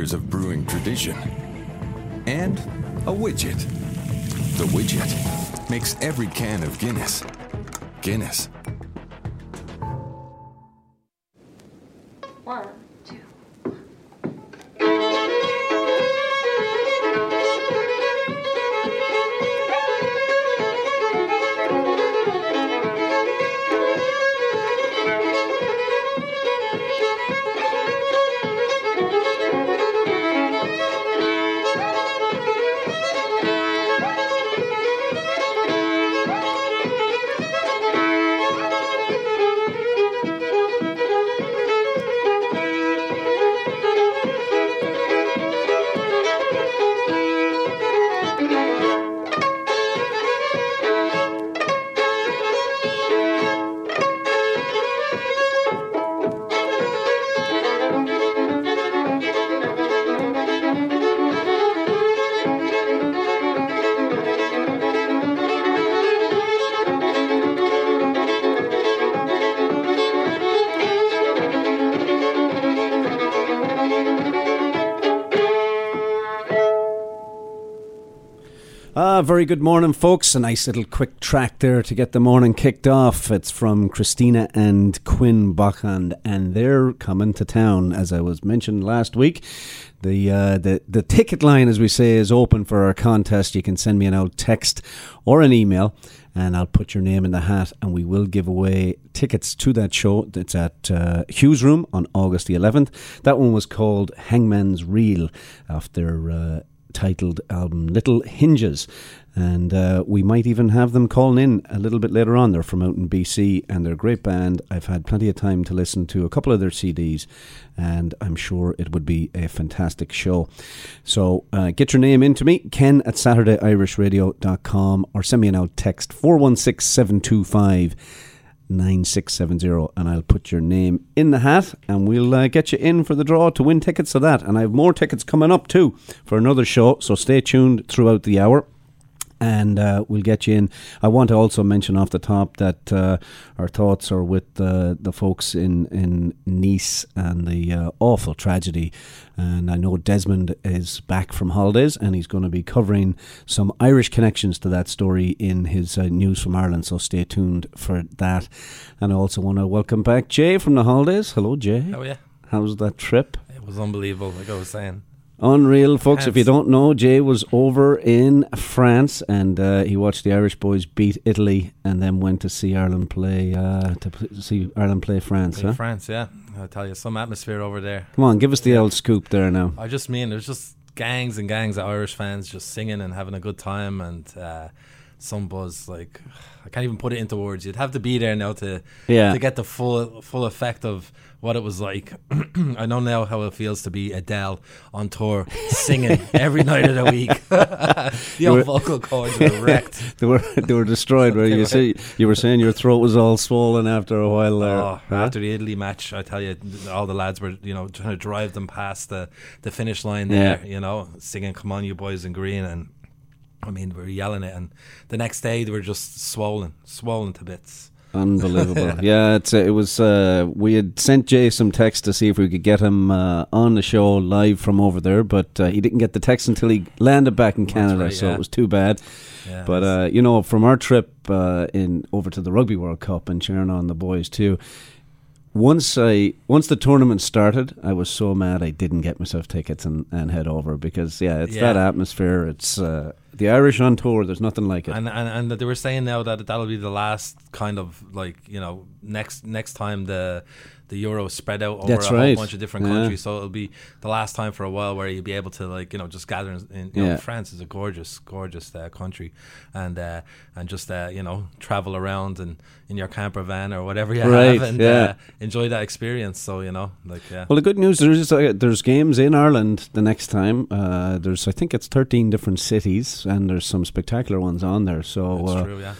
years of brewing tradition. And a widget. The widget makes every can of Guinness Guinness. Ah, very good morning, folks. A nice little quick track there to get the morning kicked off. It's from Qristina and Quinn Bachand, and they're coming to town, as I was mentioned last week. The, uh, the the ticket line, as we say, is open for our contest. You can send me an old text or an email, and I'll put your name in the hat, and we will give away tickets to that show. It's at uh, Hugh's Room on August the 11th. That one was called Hangman's Reel, after. Uh, titled album Little Hinges. And uh, we might even have them calling in a little bit later on. They're from out in BC and they're a great band. I've had plenty of time to listen to a couple of their CDs and I'm sure it would be a fantastic show. So uh, get your name into me, ken at SaturdayIrishRadio.com or send me an out text 416 725 9670 and I'll put your name in the hat and we'll uh, get you in for the draw to win tickets to that. And I have more tickets coming up too for another show, so stay tuned throughout the hour and uh, we'll get you in. I want to also mention off the top that uh, our thoughts are with uh, the folks in, in Nice and the uh, awful tragedy. And I know Desmond is back from holidays and he's going to be covering some Irish connections to that story in his uh, News from Ireland. So stay tuned for that. And I also want to welcome back Jay from the holidays. Hello, Jay. Oh yeah, How's that trip? it was unbelievable. Like I was saying, Unreal, folks. If you don't know, Jay was over in France and uh, he watched the Irish boys beat Italy and then went to see Ireland play uh, to pl- see Ireland play France. in Huh? France, yeah, I tell you, some atmosphere over there. Come on, give us the old scoop there now. I just mean there's just gangs and gangs of Irish fans just singing and having a good time and uh, some buzz. Like I can't even put it into words. You'd have to be there now to Yeah. to get the full full effect of what it was like. I know now how it feels to be Adele on tour singing every night of the week. the were- vocal cords were wrecked. They were they were destroyed. Where you were. say you were saying your throat was all swollen after a while there. Oh, huh? after the Italy match, I tell you, all the lads were, you know, trying to drive them past the, the finish line Yeah. there, you know, singing "Come on, you boys in green," and I mean, we were yelling it. And the next day, they were just swollen, swollen to bits. Unbelievable. yeah, it's, uh, it was. Uh, we had sent Jay some text to see if we could get him uh, on the show live from over there, but uh, he didn't get the text until he landed back in Canada, right, so yeah. it was too bad. Yeah, But uh, you know, from our trip uh, in over to the Rugby World Cup and cheering on the boys too. Once I once the tournament started, I was so mad I didn't get myself tickets and, and head over because yeah, it's Yeah. that atmosphere. It's uh, the Irish on tour. There's nothing like it. and, and and they were saying now that that'll be the last kind of like you know next next time the the euro spread out over That's a right. whole bunch of different Yeah. countries so it'll be the last time for a while where you'll be able to like you know just gather in, in you know France is a gorgeous gorgeous uh, country and uh, and just uh, you know travel around and in your camper van or whatever you Right, have and yeah. uh, enjoy that experience so you know like yeah Well, the good news there's uh, there's games in Ireland the next time. Uh, there's I think it's 13 different cities, and there's some spectacular ones on there. So that's true yeah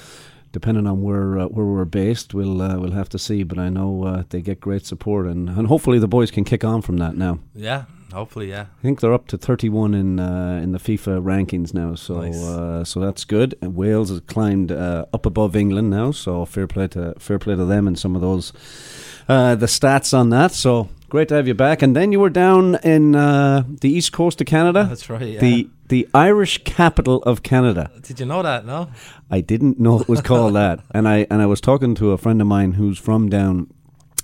depending on where uh, where we're based, we'll uh, we'll have to see. But I know uh, they get great support, and, and hopefully the boys can kick on from that now. yeah hopefully yeah I think they're up to 31 in uh, in the FIFA rankings now, so Nice. uh, so that's good. And Wales has climbed uh, up above England now, so fair play to fair play to them and some of those uh, the stats on that. So Great to have you back. And then you were down in uh, the east coast of Canada. That's right. Yeah. The the Irish capital of Canada. Did you know that? No. I didn't know it was called that. And I and I was talking to a friend of mine who's from down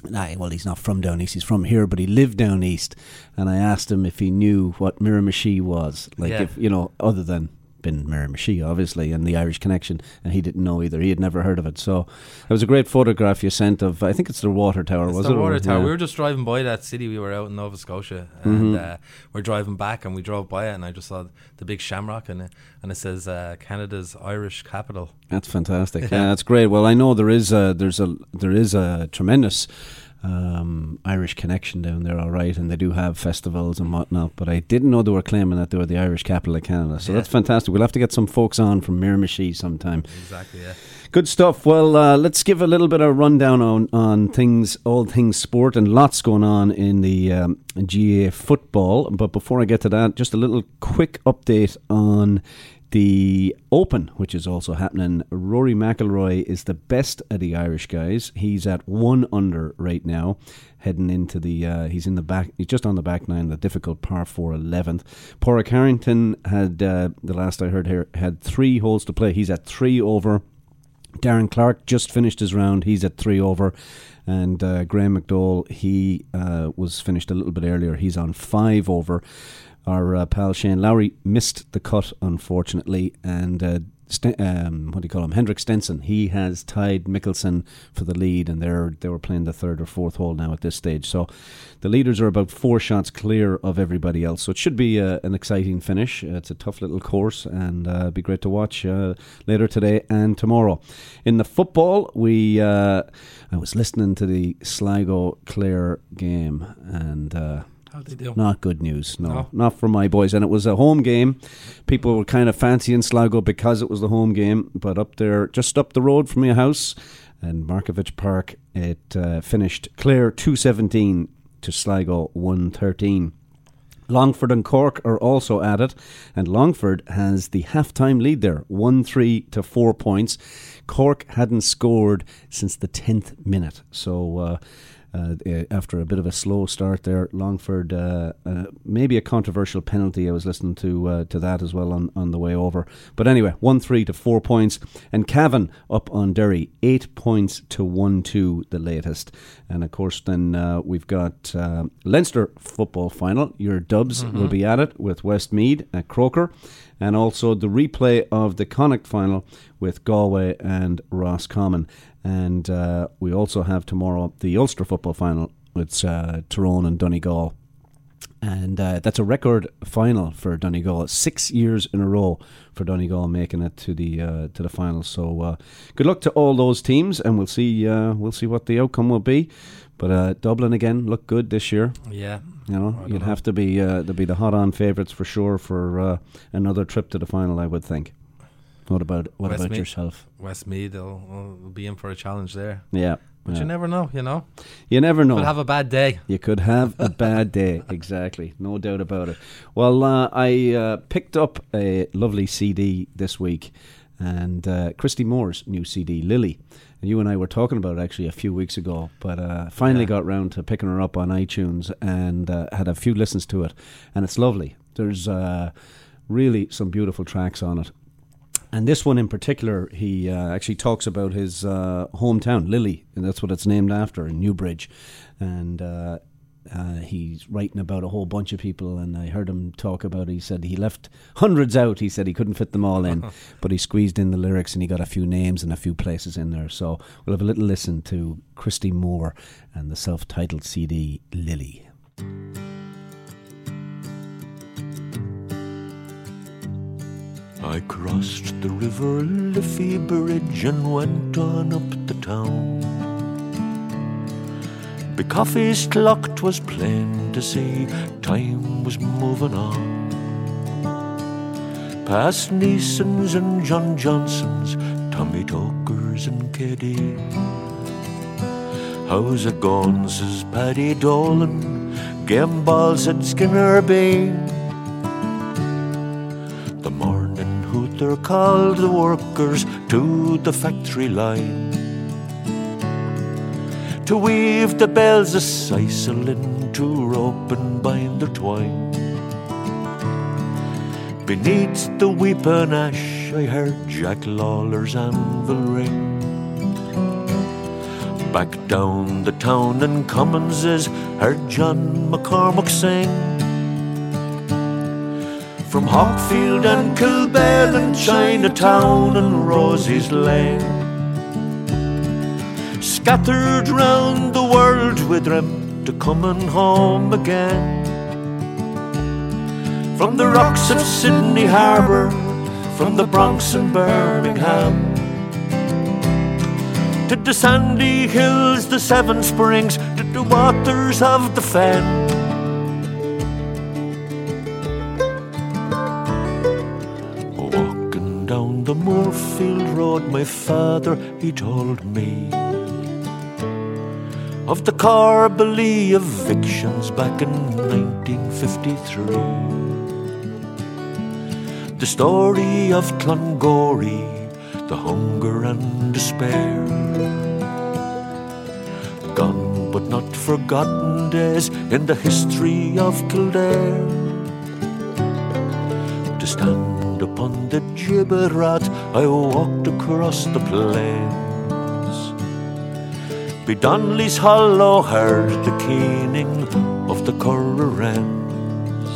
Nah, well, he's not from down east. He's from here, but he lived down east. And I asked him if he knew what Miramichi was, like Yeah. if you know, other than been Miramichi, obviously, and the Irish connection. And he didn't know either. He had never heard of it. So it was a great photograph you sent of. I think it's the water tower. It's was the it? water tower. yeah. We were just driving by that city. We were out in Nova Scotia, and Mm-hmm. uh, we're driving back, and we drove by it, and I just saw the big shamrock, and it, and it says uh, Canada's Irish capital. That's fantastic. Yeah, that's great. Well, I know there is a there's a there is a tremendous um, Irish connection down there, all right, and they do have festivals and whatnot. But I didn't know they were claiming that they were the Irish capital of Canada. So Yeah. that's fantastic. We'll have to get some folks on from Miramichi sometime. Exactly. Yeah. Good stuff. Well, uh, let's give a little bit of rundown on, on things, all things sport, and lots going on in the um, GA football. But before I get to that, just a little quick update on the Open, which is also happening. Rory McIlroy is the best of the Irish guys. He's at one under right now, heading into the. Uh, he's in the back. He's just on the back nine, the difficult par four eleventh. Padraig Harrington had uh, the last I heard here had three holes to play. He's at three over. Darren Clarke just finished his round. He's at three over. And uh, Graeme McDowell, he uh, was finished a little bit earlier. He's on five over. Our uh, pal Shane Lowry missed the cut, unfortunately. And uh, Sten- um, what do you call him? Henrik Stenson. He has tied Mickelson for the lead, and they're they were playing the third or fourth hole now at this stage. So the leaders are about four shots clear of everybody else. So it should be uh, an exciting finish. Uh, it's a tough little course, and uh, be great to watch uh, later today and tomorrow. In the football, we uh, I was listening to the Sligo Clare game, and. Uh, How they do? not good news, no. No. Not for my boys. And it was a home game. People were kind of fancying Sligo because it was the home game. But up there, just up the road from your house, and Markievicz Park, it uh, finished Clare 217 to Sligo 113. Longford and Cork are also at it, and Longford has the half-time lead there, one three to four points. Cork hadn't scored since the tenth minute, so uh, uh, uh, after a bit of a slow start there, Longford uh, uh, maybe a controversial penalty. I was listening to uh, to that as well on, on the way over. But anyway, one three to four points, and Cavan up on Derry, eight points to one two, the latest. And of course, then uh, we've got Leinster football final. Your Dubs will be at it with Westmeath at Croker, and also the replay of the Connacht final with Galway and Roscommon. And uh, we also have tomorrow the Ulster football final with uh, Tyrone and Donegal. And uh, that's a record final for Donegal. Six years in a row for Donegal making it to the uh, to the final. So uh, good luck to all those teams, and we'll see uh, we'll see what the outcome will be. But uh, Dublin again look good this year. Yeah. You know, you'd know. have to be uh, to be the hot on favourites for sure for uh, another trip to the final. I would think. What about what about Westmeath. yourself? Westmeath will, will be in for a challenge there. Yeah, But yeah. you never know, you know. you never know. Could have a bad day. You could have a bad day, exactly, no doubt about it. Well, uh, I uh, picked up a lovely CD this week, and uh, Christy Moore's new CD, Lily. And you and I were talking about it actually a few weeks ago, but uh, finally Yeah. got round to picking her up on iTunes and uh, had a few listens to it, and it's lovely. There's uh, really some beautiful tracks on it. And this one in particular, he uh, actually talks about his uh, hometown, Lily, and that's what it's named after in Newbridge. And uh, uh, he's writing about a whole bunch of people, and I heard him talk about. He said he left hundreds out. He said he couldn't fit them all in, but he squeezed in the lyrics, and he got a few names and a few places in there. So we'll have a little listen to Christy Moore and the self-titled CD Lily. I crossed the river Liffey Bridge and went on up the town. Be coffee's clock 'twas plain to see time was moving on. Past Neeson's and John Johnson's, Tommy Tokers and KD. How's it gone, says Paddy Dolan, game balls at Skinner Bay. Hooter called the workers to the factory line to weave the bells of Sisselin to rope and bind their twine. Beneath the weeping ash, I heard Jack Lawler's anvil ring. Back down the town and Commonses heard John McCormack sing. From Hawkfield and Kilbell and Chinatown and Rosie's Lane. Scattered round the world with them to coming home again. From the rocks of Sydney Harbour, from the Bronx and Birmingham, to the sandy hills, the Seven Springs, to the waters of the Fen. My father, he told me of the Carbelee evictions back in 1953. The story of Clongorey, the hunger and despair. Gone but not forgotten days in the history of Kildare. To stand upon the Gibbet Rath, I walked across the plains. Be Donnelly's hollow heard the keening of the Curragh wrens.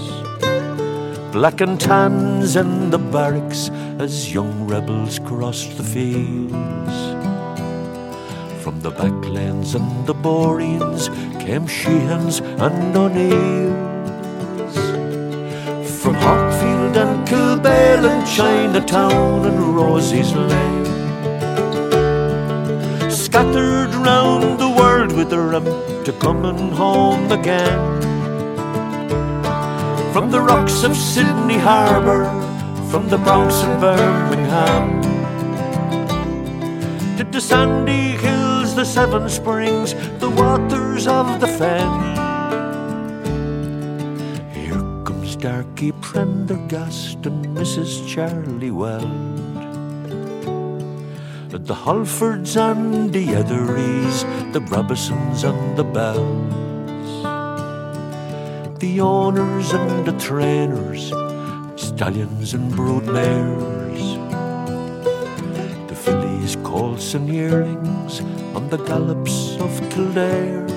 Black and tans in the barracks as young rebels crossed the fields. From the backlands and the Boreans came Sheehans and O'Neills. And Kilbale and Chinatown and Rosie's Lane. Scattered round the world with a rim to coming home again. From the rocks of Sydney Harbour, from the Bronx and Birmingham, to the sandy hills, the Seven Springs, the waters of the Fen. Darky Prendergast and Mrs. Charlie Weld. At The Halfords and the Etheries, the Brabazons and the Bells the owners and the trainers, stallions and broodmares, the fillies, colts and yearlings on the gallops of Kildare.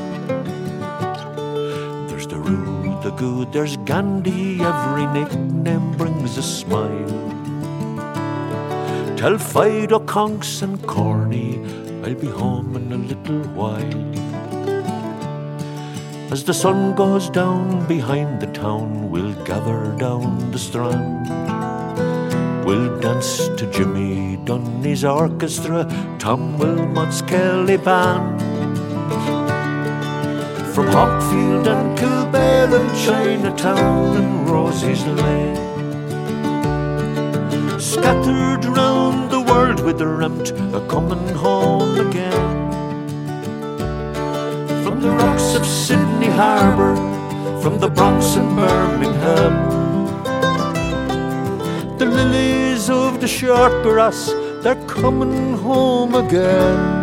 The Good, there's Gandhi, every nickname brings a smile. Tell Fido, Conks and Corny, I'll be home in a little while. As the sun goes down behind the town, we'll gather down the strand. We'll dance to Jimmy Dunne's orchestra, Tom Wilmot's Kelly band. From Hawkfield and Kilbale and Chinatown and Rosie's Lane. Scattered round the world with the ramped, a coming home again from the rocks of Sydney Harbour, from the Bronx and Birmingham. The lilies of the short grass, they're coming home again.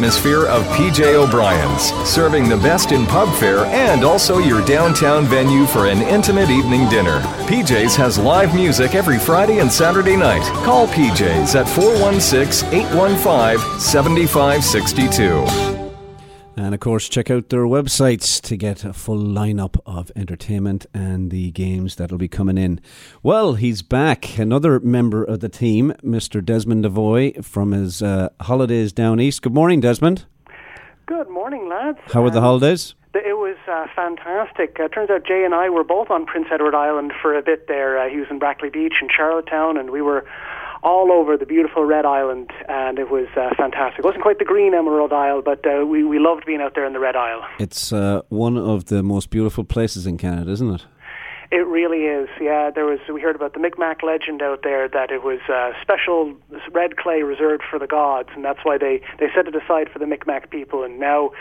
atmosphere of PJ O'Brien's, serving the best in pub fare and also your downtown venue for an intimate evening dinner. PJ's has live music every Friday and Saturday night. Call PJ's at 416 815 7562. And of course, check out their websites to get a full lineup of entertainment and the games that'll be coming in. Well, he's back. Another member of the team, Mr. Desmond Devoy from his uh, holidays down east. Good morning, Desmond. Good morning, lads. How were the Um, holidays? It was uh, fantastic. Uh, turns out Jay and I were both on Prince Edward Island for a bit there. Uh, he was in Brackley Beach and Charlottetown, and we were all over the beautiful Red Island, and it was uh, fantastic. It wasn't quite the green Emerald Isle, but uh, we, we loved being out there in the Red Isle. It's uh, one of the most beautiful places in Canada, isn't it? It really is. Yeah, there was. We heard about the Micmac legend out there that it was uh, special red clay reserved for the gods, and that's why they they set it aside for the Micmac people, and now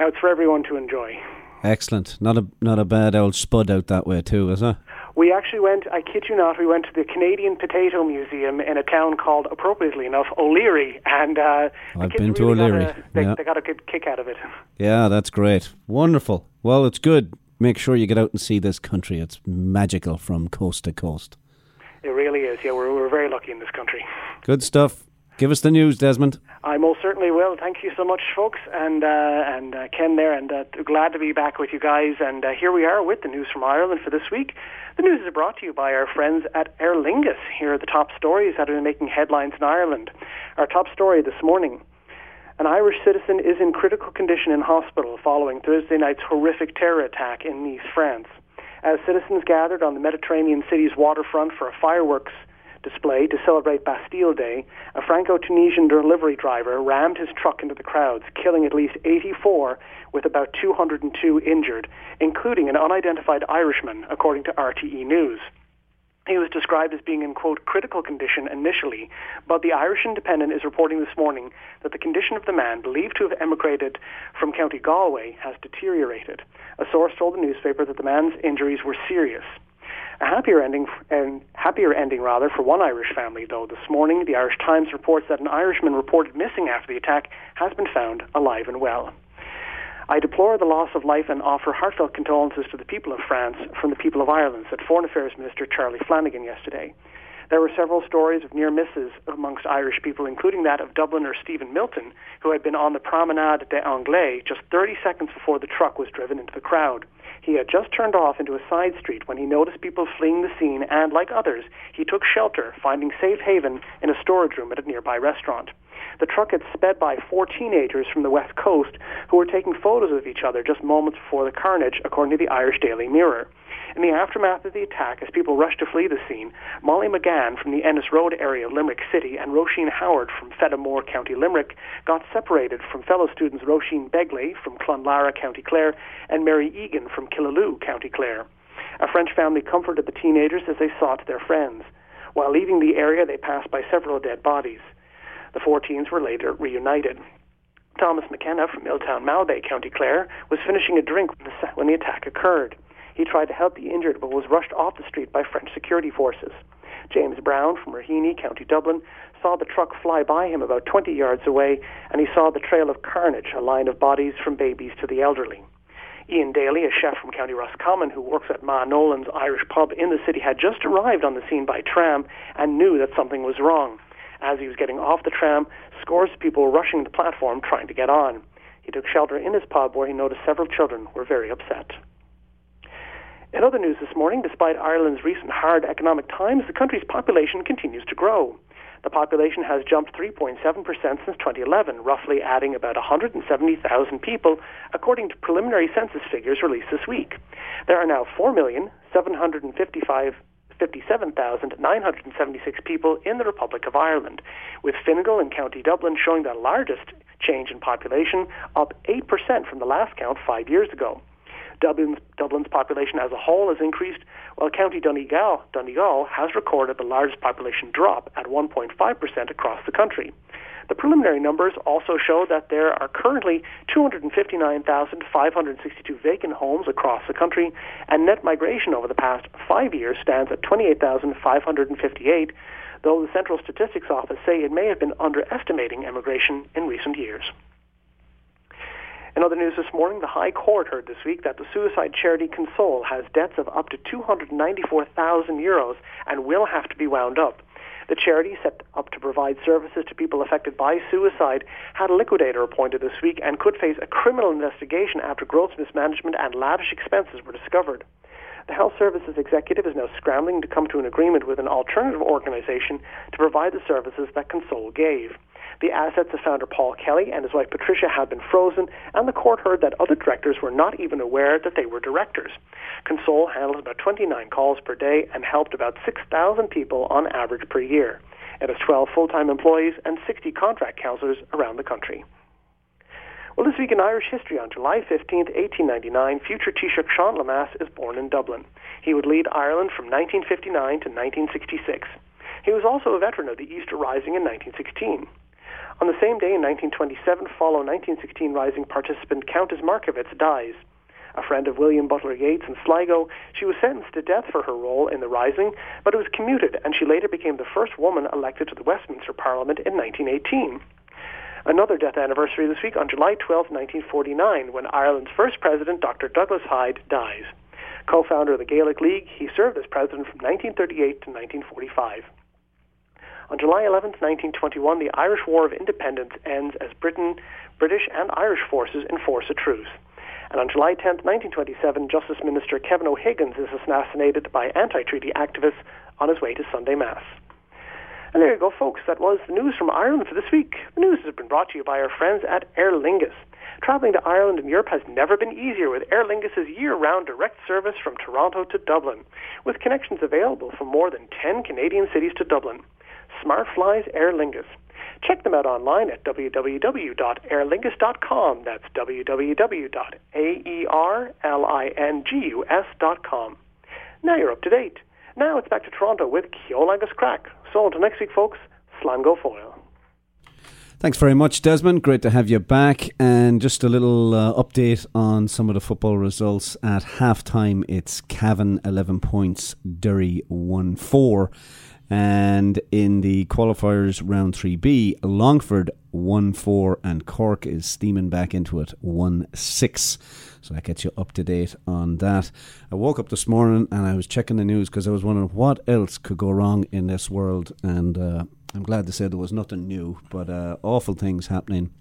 now it's for everyone to enjoy. Excellent. Not a not a bad old spud out that way too, is it? We actually went, I kid you not, we went to the Canadian Potato Museum in a town called, appropriately enough, O'Leary. And uh, I've been to really got O'Leary, a- they, yeah. they got a good kick out of it. Yeah, that's great. Wonderful. Well, it's good. Make sure you get out and see this country. It's magical from coast to coast. It really is. Yeah, we're, we're very lucky in this country. Good stuff. Give us the news, Desmond. I most certainly will. Thank you so much, folks, and uh, and uh, Ken there, and uh, glad to be back with you guys. And uh, here we are with the news from Ireland for this week. The news is brought to you by our friends at Aer Lingus. Here are the top stories that have been making headlines in Ireland. Our top story this morning. An Irish citizen is in critical condition in hospital following Thursday night's horrific terror attack in Nice, France. As citizens gathered on the Mediterranean city's waterfront for a fireworks display to celebrate Bastille Day, a Franco-Tunisian delivery driver rammed his truck into the crowds, killing at least 84 with about 202 injured, including an unidentified Irishman, according to RTE News. He was described as being in, quote, critical condition initially, but the Irish Independent is reporting this morning that the condition of the man, believed to have emigrated from County Galway, has deteriorated. A source told the newspaper that the man's injuries were serious. A happier ending, and happier ending rather, for one Irish family, though. This morning, the Irish Times reports that an Irishman reported missing after the attack has been found alive and well. I deplore the loss of life and offer heartfelt condolences to the people of France from the people of Ireland, said Foreign Affairs Minister Charlie Flanagan yesterday. There were several stories of near misses amongst Irish people, including that of Dubliner Stephen Milton, who had been on the Promenade des Anglais just 30 seconds before the truck was driven into the crowd. He had just turned off into a side street when he noticed people fleeing the scene, and like others, he took shelter, finding safe haven in a storage room at a nearby restaurant. The truck had sped by four teenagers from the west coast who were taking photos of each other just moments before the carnage, according to the Irish Daily Mirror. In the aftermath of the attack, as people rushed to flee the scene, Molly McGann from the Ennis Road area of Limerick City and Roisin Howard from Fedamore, County Limerick, got separated from fellow students Roisin Begley from Clonlara, County Clare, and Mary Egan from Killaloe, County Clare. A French family comforted the teenagers as they sought their friends. While leaving the area, they passed by several dead bodies. The four teens were later reunited. Thomas McKenna from Milltown Malbay, County Clare, was finishing a drink when the attack occurred. He tried to help the injured but was rushed off the street by French security forces. James Brown from Raheny, County Dublin, saw the truck fly by him about 20 yards away and he saw the trail of carnage, a line of bodies from babies to the elderly. Ian Daly, a chef from County Roscommon who works at Ma Nolan's Irish pub in the city, had just arrived on the scene by tram and knew that something was wrong. As he was getting off the tram, scores of people were rushing the platform trying to get on. He took shelter in his pub where he noticed several children were very upset. In other news this morning, despite Ireland's recent hard economic times, the country's population continues to grow. The population has jumped 3.7% since 2011, roughly adding about 170,000 people, according to preliminary census figures released this week. There are now 4,755 57,976 people in the Republic of Ireland, with Fingal and County Dublin showing the largest change in population, up 8% from the last count five years ago. Dublin's, Dublin's population as a whole has increased, while County Donegal, Donegal has recorded the largest population drop at 1.5% across the country. The preliminary numbers also show that there are currently 259,562 vacant homes across the country, and net migration over the past five years stands at 28,558, though the Central Statistics Office say it may have been underestimating immigration in recent years. In other news this morning, the High Court heard this week that the suicide charity Console has debts of up to 294,000 euros and will have to be wound up. The charity, set up to provide services to people affected by suicide, had a liquidator appointed this week and could face a criminal investigation after gross mismanagement and lavish expenses were discovered. The Health Services Executive is now scrambling to come to an agreement with an alternative organization to provide the services that Console gave. The assets of founder Paul Kelly and his wife Patricia have been frozen, and the court heard that other directors were not even aware that they were directors. Console handles about 29 calls per day and helped about 6,000 people on average per year. It has 12 full-time employees and 60 contract counsellors around the country. Well, this week in Irish history, on July 15, 1899, future Taoiseach Sean Lemass is born in Dublin. He would lead Ireland from 1959 to 1966. He was also a veteran of the Easter Rising in 1916. On the same day in 1927, follow 1916 Rising participant Countess Markievicz dies. A friend of William Butler Yeats in Sligo, she was sentenced to death for her role in the Rising, but it was commuted, and she later became the first woman elected to the Westminster Parliament in 1918. Another death anniversary this week on July 12, 1949, when Ireland's first president, Dr. Douglas Hyde, dies. Co-founder of the Gaelic League, he served as president from 1938 to 1945. On July 11, 1921, the Irish War of Independence ends as Britain, British and Irish forces enforce a truce. And on July 10, 1927, Justice Minister Kevin O'Higgins is assassinated by anti-treaty activists on his way to Sunday Mass. And there you go, folks. That was the news from Ireland for this week. The news has been brought to you by our friends at Aer Lingus. Traveling to Ireland and Europe has never been easier with Aer Lingus' year-round direct service from Toronto to Dublin, with connections available from more than 10 Canadian cities to Dublin. Smart flies Aer Lingus. Check them out online at www.aerlingus.com. That's www.aerlingus.com. Now you're up to date. Now it's back to Toronto with Ceol Craic. So until next week, folks, Slán go foil. Thanks very much, Desmond. Great to have you back. And just a little uh, update on some of the football results. At halftime, it's Cavan 11 points, Derry 1 4. And in the qualifiers round 3B, Longford 1 4 and Cork is steaming back into it 1 6. So that gets you up to date on that. I woke up this morning and I was checking the news because I was wondering what else could go wrong in this world. And uh, I'm glad to say there was nothing new, but uh, awful things happening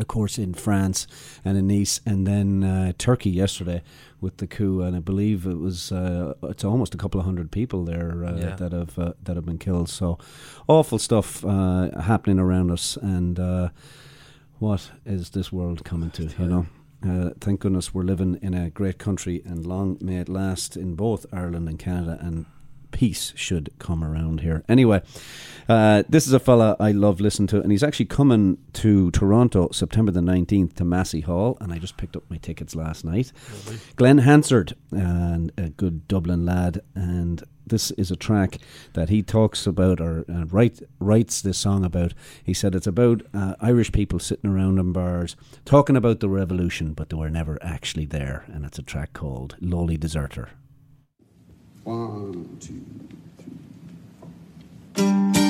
of course, in France and in Nice, and then uh, Turkey yesterday with the coup, and I believe it was uh, it's almost a couple of hundred people there uh, yeah. that have uh, that have been killed. So awful stuff uh, happening around us, and uh, what is this world coming to? You know. Uh, thank goodness we're living in a great country and long may it last in both Ireland and Canada and peace should come around here. Anyway, uh, this is a fella I love listening to, and he's actually coming to Toronto September the 19th to Massey Hall, and I just picked up my tickets last night. Glen Hansard, and a good Dublin lad, and this is a track that he talks about or uh, write, writes this song about. He said it's about uh, Irish people sitting around in bars talking about the revolution, but they were never actually there, and it's a track called Lowly Deserter. One, two, three.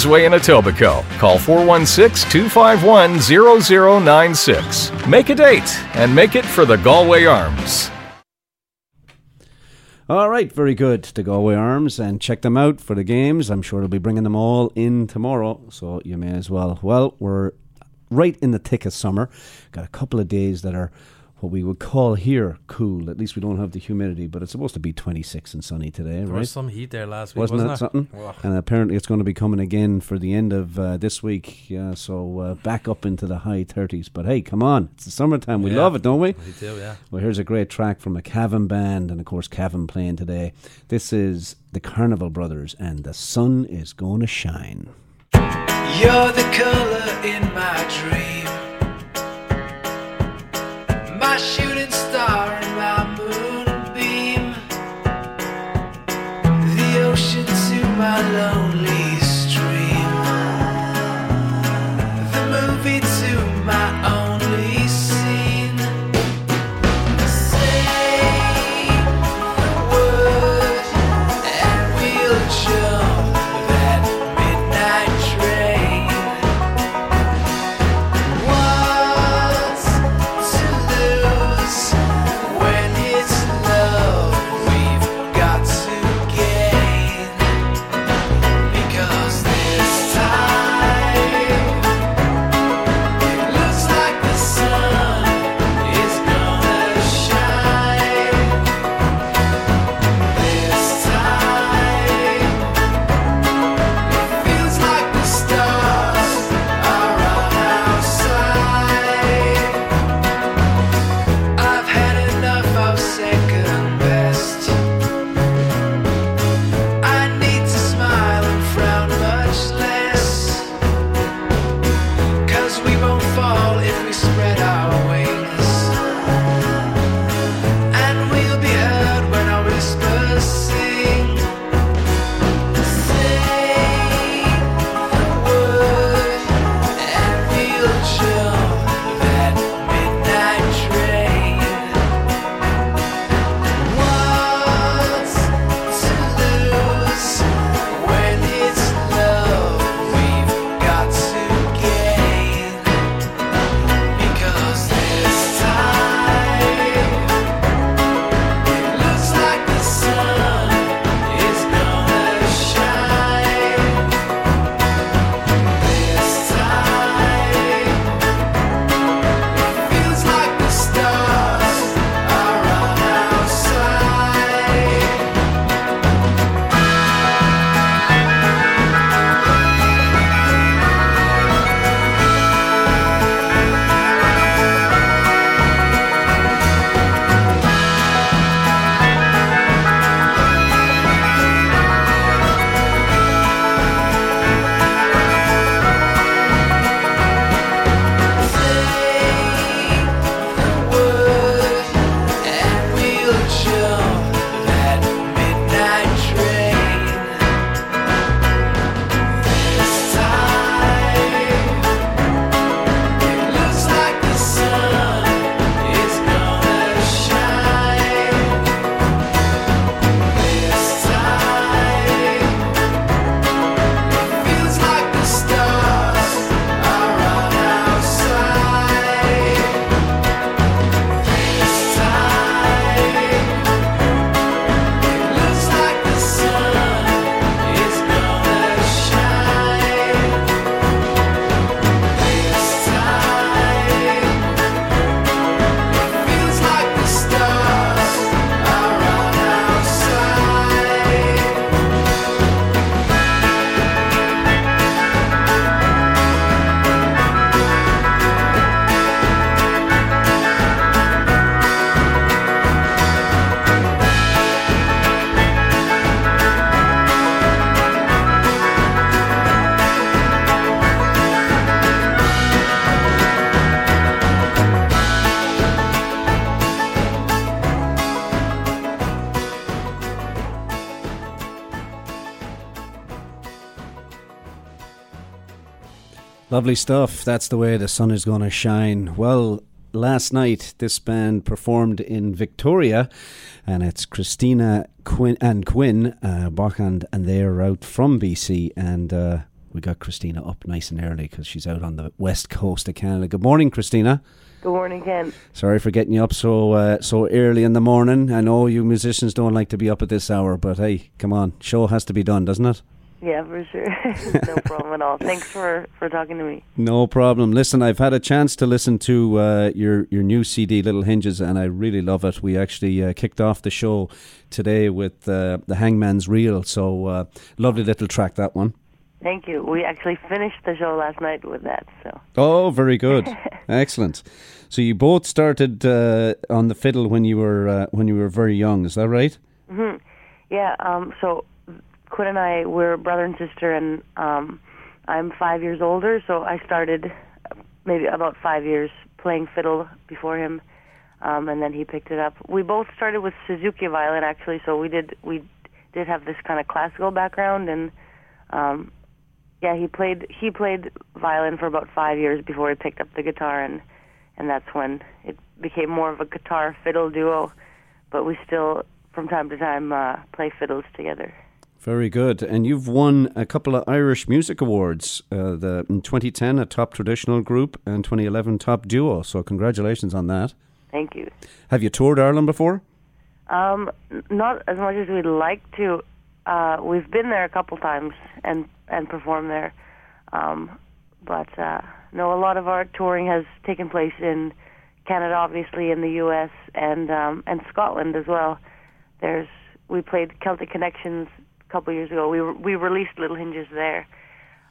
Queensway in Etobicoke. Call 416-251-0096. Make a date and make it for the Galway Arms. All right, very good. The Galway Arms, and check them out for the games. I'm sure they'll be bringing them all in tomorrow, so you may as well. Well, we're right in the thick of summer. Got a couple of days that are what we would call here cool. At least we don't have the humidity, but it's supposed to be 26 and sunny today, There right? was some heat there last week, Wasn't wasn't, that something? Wow. And apparently it's going to be coming again for the end of uh, this week. Yeah, so uh, back up into the high 30s. But hey, come on. It's the summertime. We Yeah. love it, don't we? We do, yeah. Well, here's a great track from a Cavan band, and of course, Cavan playing today. This is the Carnival Brothers, and the sun is going to shine. You're the color in my dream. Lovely stuff. That's the way the sun is going to shine. Well, last night this band performed in Victoria, and it's Qristina Quinn and Quinn uh, Bachand, and they are out from BC. And uh, we got Qristina up nice and early because she's out on the west coast of Canada. Good morning, Qristina. Good morning, Ken. Sorry for getting you up so uh, so early in the morning. I know you musicians don't like to be up at this hour, but hey, come on, show has to be done, doesn't it? Yeah, for sure. no problem at all. Thanks for, for talking to me. No problem. Listen, I've had a chance to listen to uh, your your new CD, Little Hinges, and I really love it. We actually uh, kicked off the show today with uh, the Hangman's Reel, so uh, lovely little track that one. Thank you. We actually finished the show last night with that. So. Oh, very good, excellent. So you both started uh, on the fiddle when you were uh, when you were very young. Is that right? hmm Yeah. Um. So Quinn and I we're brother and sister, and um, I'm five years older. So I started maybe about five years playing fiddle before him, um, and then he picked it up. We both started with Suzuki violin actually. So we did we did have this kind of classical background, and um, yeah, he played he played violin for about five years before he picked up the guitar, and and that's when it became more of a guitar fiddle duo. But we still, from time to time, uh, play fiddles together. Very good. And you've won a couple of Irish Music Awards. Uh, the in 2010, a top traditional group, and 2011, top duo. So congratulations on that. Thank you. Have you toured Ireland before? Um, not as much as we'd like to. Uh, we've been there a couple times and and performed there, um, but uh, no, a lot of our touring has taken place in Canada, obviously, in the U.S. and um, and Scotland as well. There's we played Celtic Connections a couple years ago. We re- we released Little Hinges there,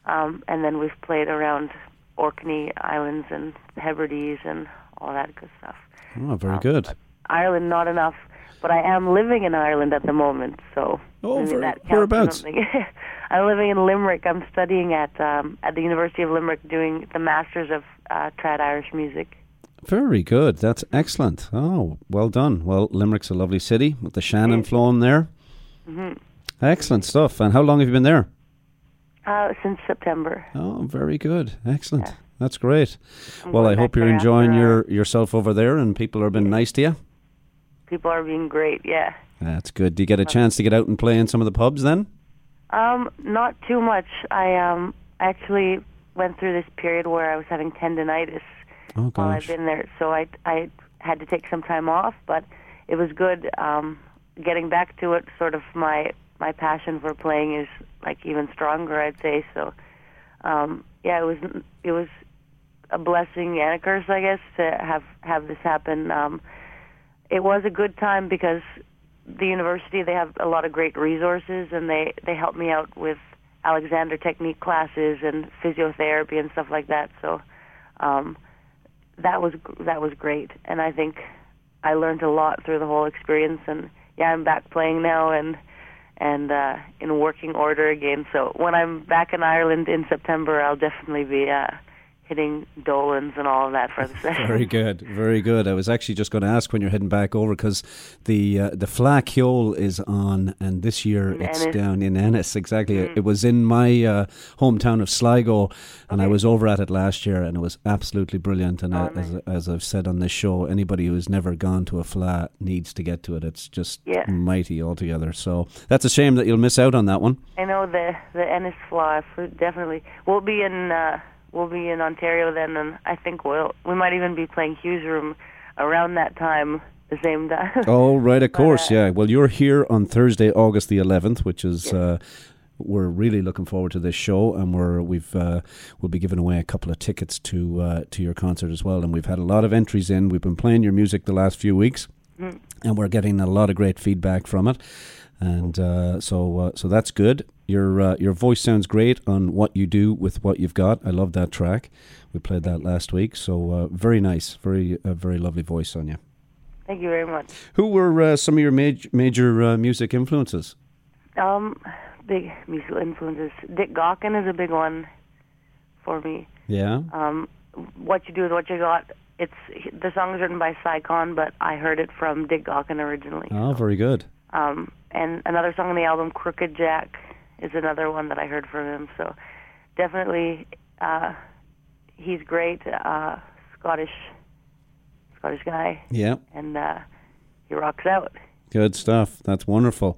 um, and then we've played around Orkney Islands and Hebrides and all that good stuff. Oh, very good. Ireland, not enough, but I am living in Ireland at the moment, so Oh, very- that whereabouts? I'm living in Limerick. I'm studying at um, at the University of Limerick, doing the Masters of uh, Trad Irish Music. Very good. That's excellent. Oh, well done. Well, Limerick's a lovely city with the Shannon flowing there. hmm Excellent stuff. And how long have you been there? Uh, since September. Oh, very good. Excellent. That's great. I'm well, I hope you're enjoying your yourself over there and people are being nice to you. People are being great. Yeah. That's good. Do you get a chance to get out and play in some of the pubs then? Um, not too much. I um actually went through this period where I was having tendonitis Oh while I've been there, so I I had to take some time off, but it was good. Um, getting back to it, sort of my my passion for playing is like even stronger, I'd say. So, um, yeah, it was it was a blessing and a curse, I guess, to have have this happen. Um, it was a good time because the university they have a lot of great resources and they they help me out with Alexander technique classes and physiotherapy and stuff like that. So um, that was that was great, and I think I learned a lot through the whole experience. And yeah, I'm back playing now and and uh, in working order again. So when I'm back in Ireland in September, I'll definitely be uh, hitting Dolans and all of that for the session. Very good, very good. I was actually just going to ask when you're heading back over because the uh, the Fleadh Cheoil is on, and this year In it's Ennis. down in Ennis. Exactly, it was in my uh, hometown of Sligo, and I was over at it last year, and it was absolutely brilliant. And I, Oh, as, as I've said on this show, anybody who's never gone to a flat needs to get to it. It's just Yeah. mighty altogether. So that's a shame that you'll miss out on that one. I know the the Ennis fly definitely. We'll be in uh, we'll be in Ontario then, and I think we'll we might even be playing Hugh's Room around that time, the same time. Oh, right, of But, course, uh, yeah. Well, you're here on Thursday, August the 11th, which is. Uh, we're really looking forward to this show, and we're we've uh, we'll be giving away a couple of tickets to uh, to your concert as well. And we've had a lot of entries in. We've been playing your music the last few weeks, Mhm. and we're getting a lot of great feedback from it. And uh, so uh, so that's good. Your uh, your voice sounds great on what you do with what you've got. I love that track. We played that last week, so uh, very nice, very uh, very lovely voice on you. Thank you very much. Who were uh, some of your major major uh, music influences? Um, big musical influences. Dick Gaughan is a big one for me. Yeah. Um, what you do with what you got. It's the song is written by Cy but I heard it from Dick Gaughan originally. Oh, very good. Um, and another song on the album, Crooked Jack, is another one that I heard from him. So definitely uh, he's great, uh, Scottish Scottish guy, Yeah. and uh, he rocks out. Good stuff. That's wonderful.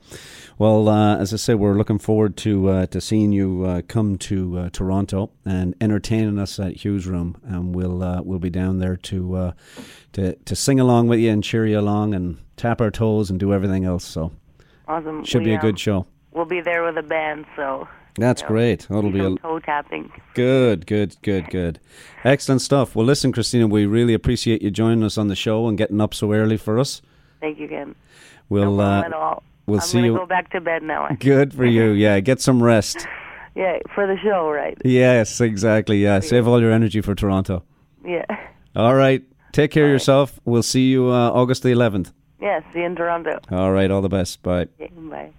Well, uh, as I said, we're looking forward to uh, to seeing you uh, come to uh, Toronto and entertaining us at Hugh's Room, and we'll uh, we'll be down there to uh, to to sing along with you and cheer you along and tap our toes and do everything else. So Awesome. should We, be a um, good show. We'll be there with a band, so That's you know, great. That'll be a toe tapping. good, good, good, good, excellent stuff. Well, listen, Qristina, we really appreciate you joining us on the show and getting up so early for us. Thank you, Ken. We'll no uh, at all. we'll I'm see you- go back to bed now. Good for you. Yeah, get some rest. Yeah, for the show, right? Yes, exactly. Yeah, save all your energy for Toronto. Yeah. All right. Take care of yourself. We'll see you uh, August the 11th. Yeah, see you in Toronto. All right. All the best. Bye. Okay, bye.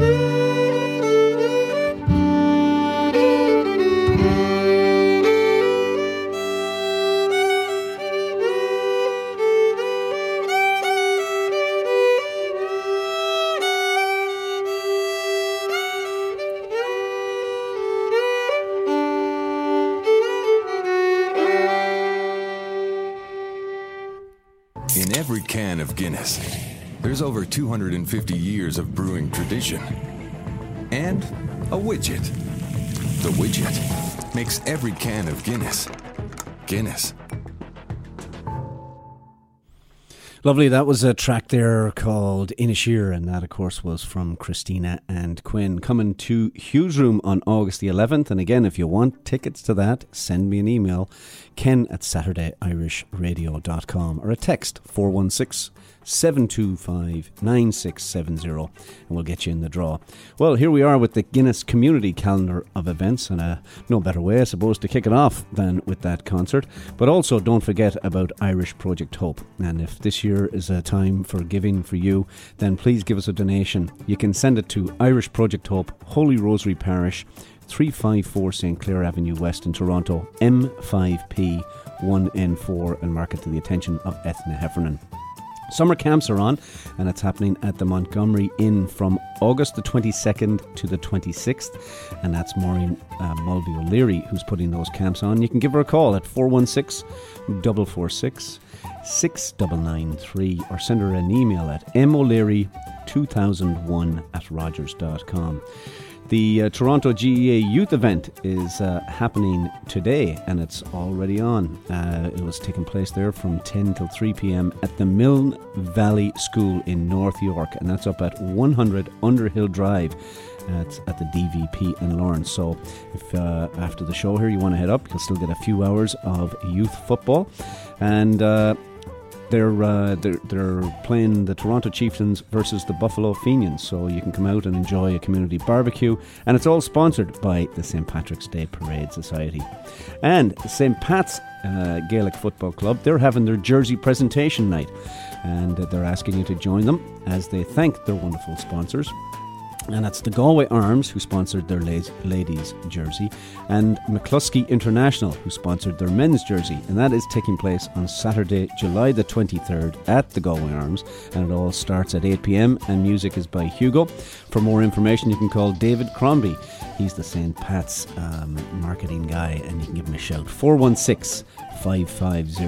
In there's over 250 years of brewing tradition. And a widget. The widget makes every can of Guinness Guinness. Lovely. That was a track there called Inisheer, and that, of course, was from Qristina and Quinn. Coming to Hugh's Room on August the 11th. And again, if you want tickets to that, send me an email, ken at SaturdayIrishRadio.com, or a text 416 725 9670 and we'll get you in the draw. Well, here we are with the Guinness Community Calendar of Events, and uh, no better way, I suppose, to kick it off than with that concert. But also, don't forget about Irish Project Hope. And if this year is a time for giving for you, then please give us a donation. You can send it to Irish Project Hope, Holy Rosary Parish, 354 St. Clair Avenue West in Toronto, M5P 1N4, and mark it to the attention of Ethna Heffernan. Summer camps are on, and it's happening at the Montgomery Inn from August the 22nd to the 26th. And that's Maureen uh, Mulvey O'Leary who's putting those camps on. You can give her a call at 416 446 6993 or send her an email at moleary2001 at rogers.com. The uh, Toronto GAA Youth Event is uh, happening today and it's already on. Uh, it was taking place there from 10 till 3 pm at the Milne Valley School in North York, and that's up at 100 Underhill Drive. At, at the DVP in Lawrence. So, if uh, after the show here you want to head up, you'll still get a few hours of youth football. And uh, they're, uh, they're they're playing the Toronto Chieftains versus the Buffalo Fenians, so you can come out and enjoy a community barbecue, and it's all sponsored by the St Patrick's Day Parade Society, and St Pat's uh, Gaelic Football Club. They're having their jersey presentation night, and they're asking you to join them as they thank their wonderful sponsors and that's the Galway Arms who sponsored their ladies' jersey, and McCluskey International who sponsored their men's jersey, and that is taking place on Saturday, July the 23rd at the Galway Arms, and it all starts at 8 pm, and music is by Hugo. For more information, you can call David Crombie. He's the St. Pat's um, marketing guy, and you can give him a shout 416 550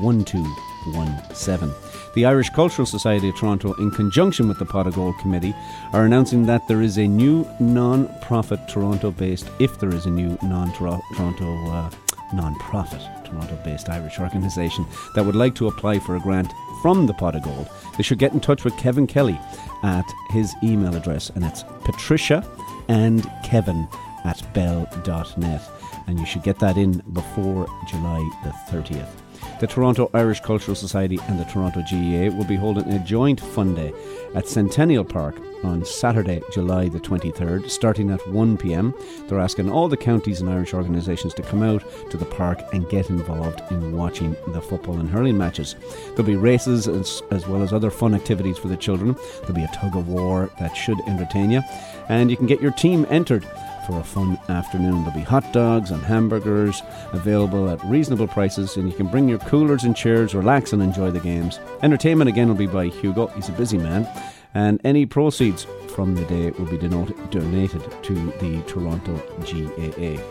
1217. The Irish Cultural Society of Toronto, in conjunction with the Pot of Gold Committee, are announcing that there is a new non profit Toronto based, if there is a new non Toronto uh, non profit Toronto based Irish organisation that would like to apply for a grant from the Pot of Gold. They should get in touch with Kevin Kelly at his email address, and it's patricia and kevin at bell.net. And you should get that in before July the 30th. The Toronto Irish Cultural Society and the Toronto GAA will be holding a joint fun day at Centennial Park on Saturday, July the 23rd, starting at 1pm. They're asking all the counties and Irish organisations to come out to the park and get involved in watching the football and hurling matches. There'll be races as, as well as other fun activities for the children. There'll be a tug of war that should entertain you, and you can get your team entered for a fun afternoon. There'll be hot dogs and hamburgers available at reasonable prices, and you can bring your coolers and chairs, relax, and enjoy the games. Entertainment again will be by Hugo, he's a busy man, and any proceeds from the day will be donated to the Toronto GAA.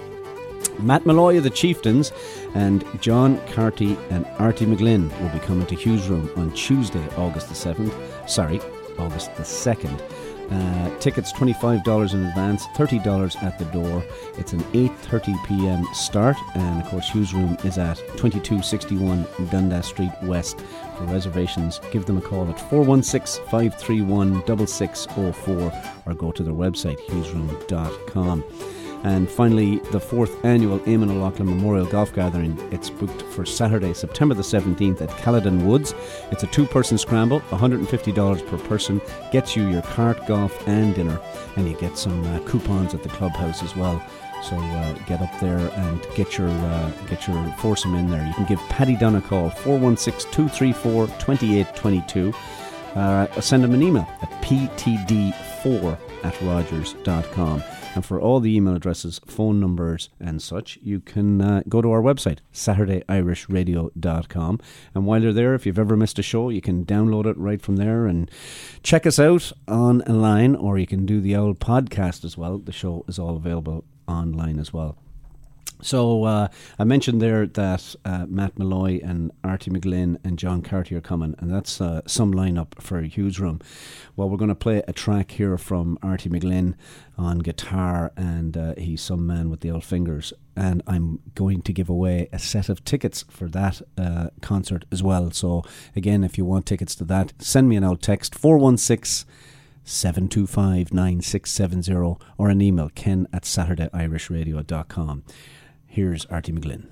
Matt Molloy of the Chieftains and John Carty and Arty McGlynn will be coming to Hugh's Room on Tuesday, August the 7th. Sorry, August the 2nd uh, tickets $25 in advance, $30 at the door. It's an 8:30 p.m. start, and of course, Hugh's Room is at 2261 Dundas Street West. For reservations, give them a call at 416-531-6604 or go to their website hughesroom.com. And finally, the fourth annual Eamon O'Loughlin Memorial Golf Gathering. It's booked for Saturday, September the 17th at Caledon Woods. It's a two person scramble, $150 per person, gets you your cart, golf, and dinner, and you get some uh, coupons at the clubhouse as well. So uh, get up there and get your uh, get your foursome in there. You can give Paddy Dunn a call, 416-234-2822. Uh, send him an email at ptd4 at rogers.com. And for all the email addresses, phone numbers, and such, you can uh, go to our website, SaturdayIrishRadio.com. And while you're there, if you've ever missed a show, you can download it right from there and check us out online, or you can do the old podcast as well. The show is all available online as well. So uh, I mentioned there that uh, Matt Molloy and Arty McGlynn and John Carty are coming, and that's uh, some lineup for Hugh's Room. Well, we're going to play a track here from Arty McGlynn on guitar, and uh, he's some man with the old fingers. And I'm going to give away a set of tickets for that uh, concert as well. So again, if you want tickets to that, send me an old text 416- 725 9670 or an email ken at saturdayirishradio.com. Here's Arty McGlynn.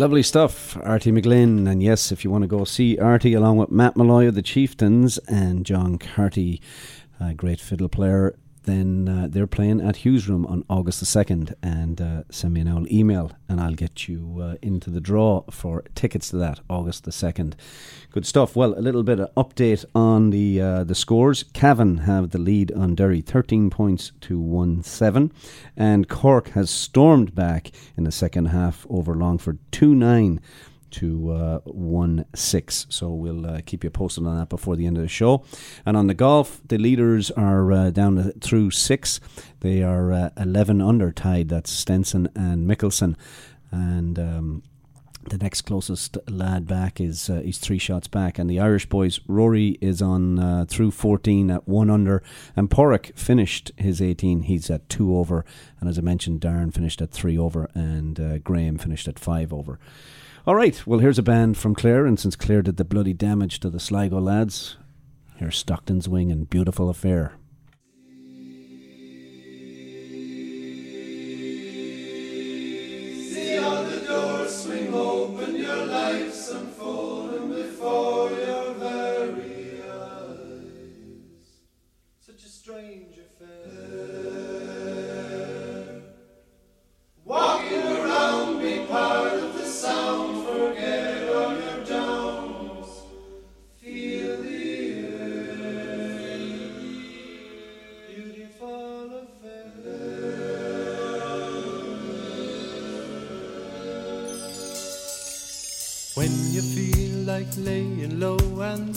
Lovely stuff, Arty McGlynn. And yes, if you want to go see Arty along with Matt Molloy of the Chieftains and John Carty, a great fiddle player, then uh, they're playing at Hugh's Room on August the 2nd. And uh, send me an old email and I'll get you uh, into the draw for tickets to that, August the 2nd. Good stuff. Well, a little bit of update on the uh, the scores. Cavan have the lead on Derry, 13 points to 1 7. And Cork has stormed back in the second half over Longford, 2 9 to uh, 1 6. So we'll uh, keep you posted on that before the end of the show. And on the golf, the leaders are uh, down through 6. They are uh, 11 under tied. That's Stenson and Mickelson. And. Um, the next closest lad back is uh, he's three shots back, and the Irish boys Rory is on uh, through 14 at one under, and Padraig finished his 18. He's at two over, and as I mentioned, Darren finished at three over, and uh, Graeme finished at five over. All right, well here's a band from Clare, and since Clare did the bloody damage to the Sligo lads, here's Stockton's Wing and Beautiful Affair.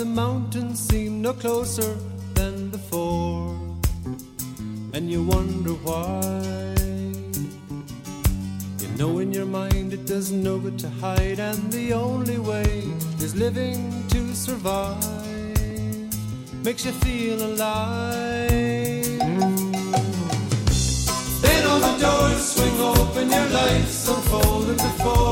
The mountains seem no closer than before, and you wonder why. You know in your mind it doesn't know good to hide, and the only way is living to survive. Makes you feel alive. Then all the doors swing open, your life's unfolding before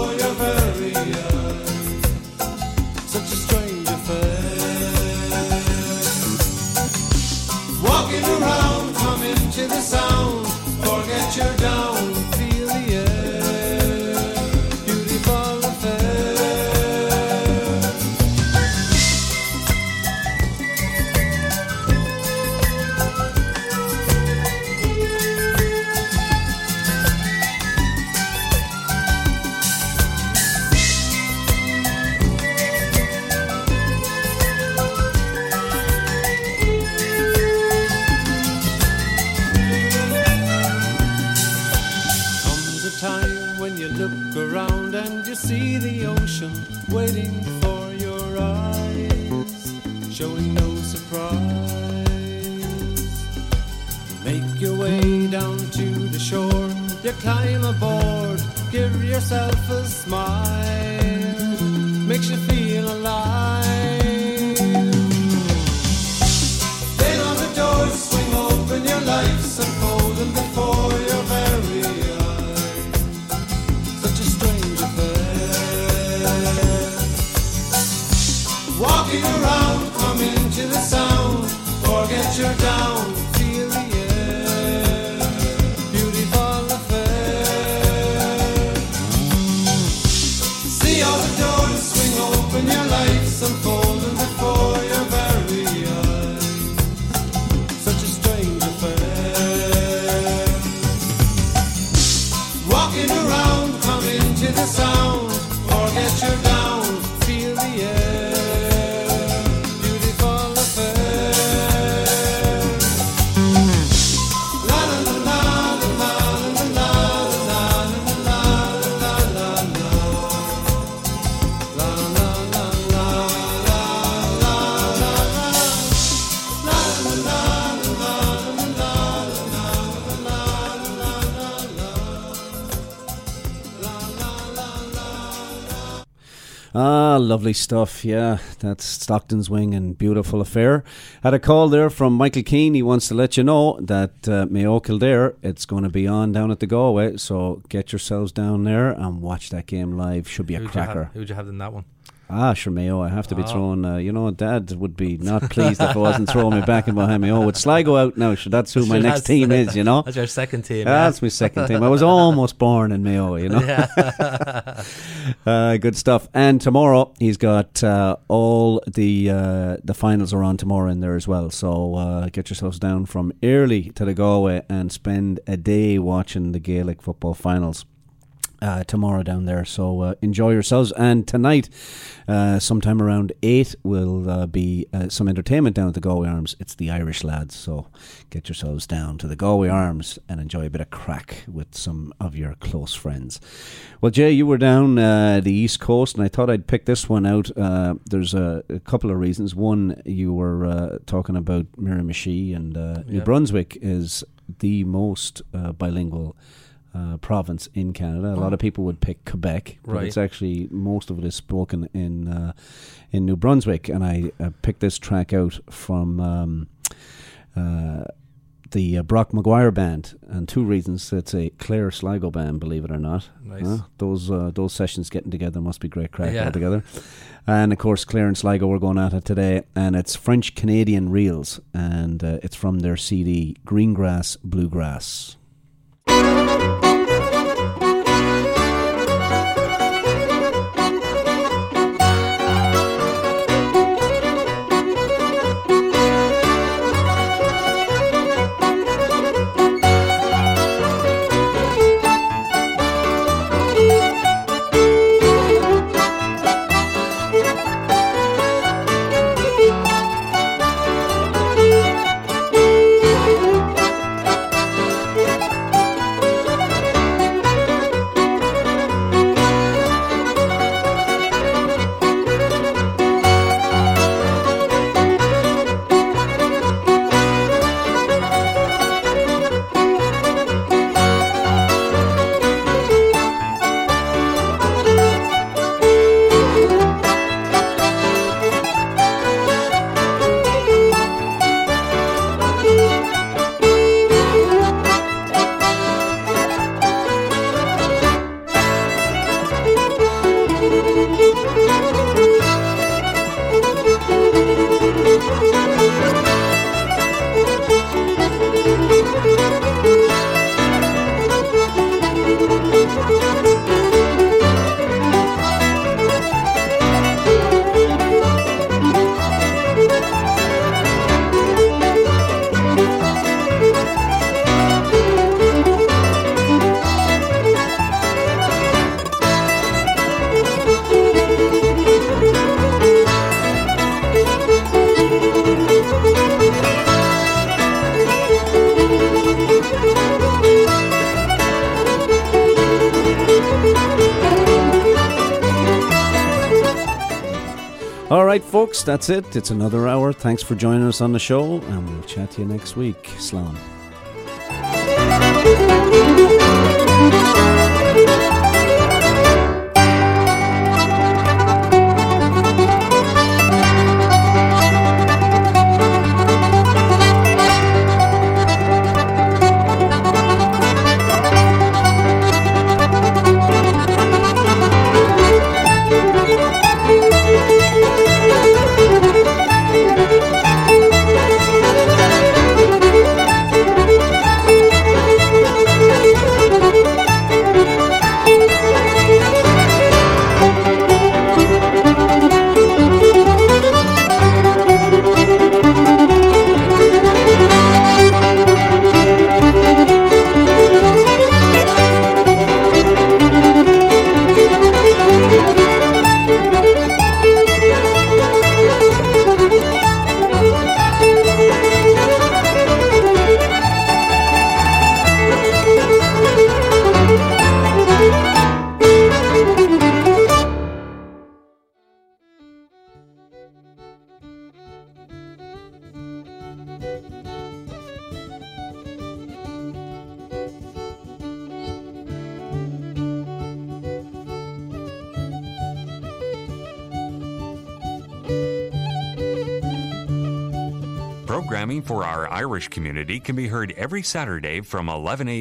lovely stuff. Yeah, that's Stockton's Wing and Beautiful Affair. Had a call there from Michael Keane. He wants to let you know that uh, Mayo Kildare, it's going to be on down at the Galway. So get yourselves down there and watch that game live. Should be a Who'd you cracker. have- Who'd you have in that one? Ah, sure, Mayo. I have to be Oh. thrown. Uh, you know, Dad would be not pleased if I wasn't throwing me back in behind Mayo. Would Sligo out now? Sure, that's who my next team is. You know, That's your second team. That's my second team. I was almost born in Mayo, you know. Yeah. uh, good stuff. And tomorrow he's got uh, all the uh, the finals are on tomorrow in there as well. So uh, get yourselves down from early to the Galway and spend a day watching the Gaelic football finals. Uh, tomorrow down there, so uh, enjoy yourselves. And tonight, uh, sometime around eight, will uh, be uh, some entertainment down at the Galway Arms. It's the Irish lads, so get yourselves down to the Galway Arms and enjoy a bit of craic with some of your close friends. Well, Jay, you were down uh, the East Coast, and I thought I'd pick this one out. Uh, there's a, a couple of reasons. One, you were uh, talking about Miramichi, and uh, New Brunswick is the most uh, bilingual. Uh, province in Canada. A lot of people would pick Quebec, but Right. it's actually most of it is spoken in uh, in New Brunswick. And I uh, picked this track out from um, uh, the uh, Brock McGuire band, and two reasons. It's a Clare Sligo band, believe it or not. Nice. Those uh, those sessions getting together must be great craic Yeah. altogether. And of course, Clare and Sligo were going at it today, and it's French Canadian Reels, and uh, it's from their CD Greengrass Bluegrass. All right, folks, that's it. It's another hour. Thanks for joining us on the show, and we'll chat to you next week. Slán. Can be heard every Saturday from 11 a.m.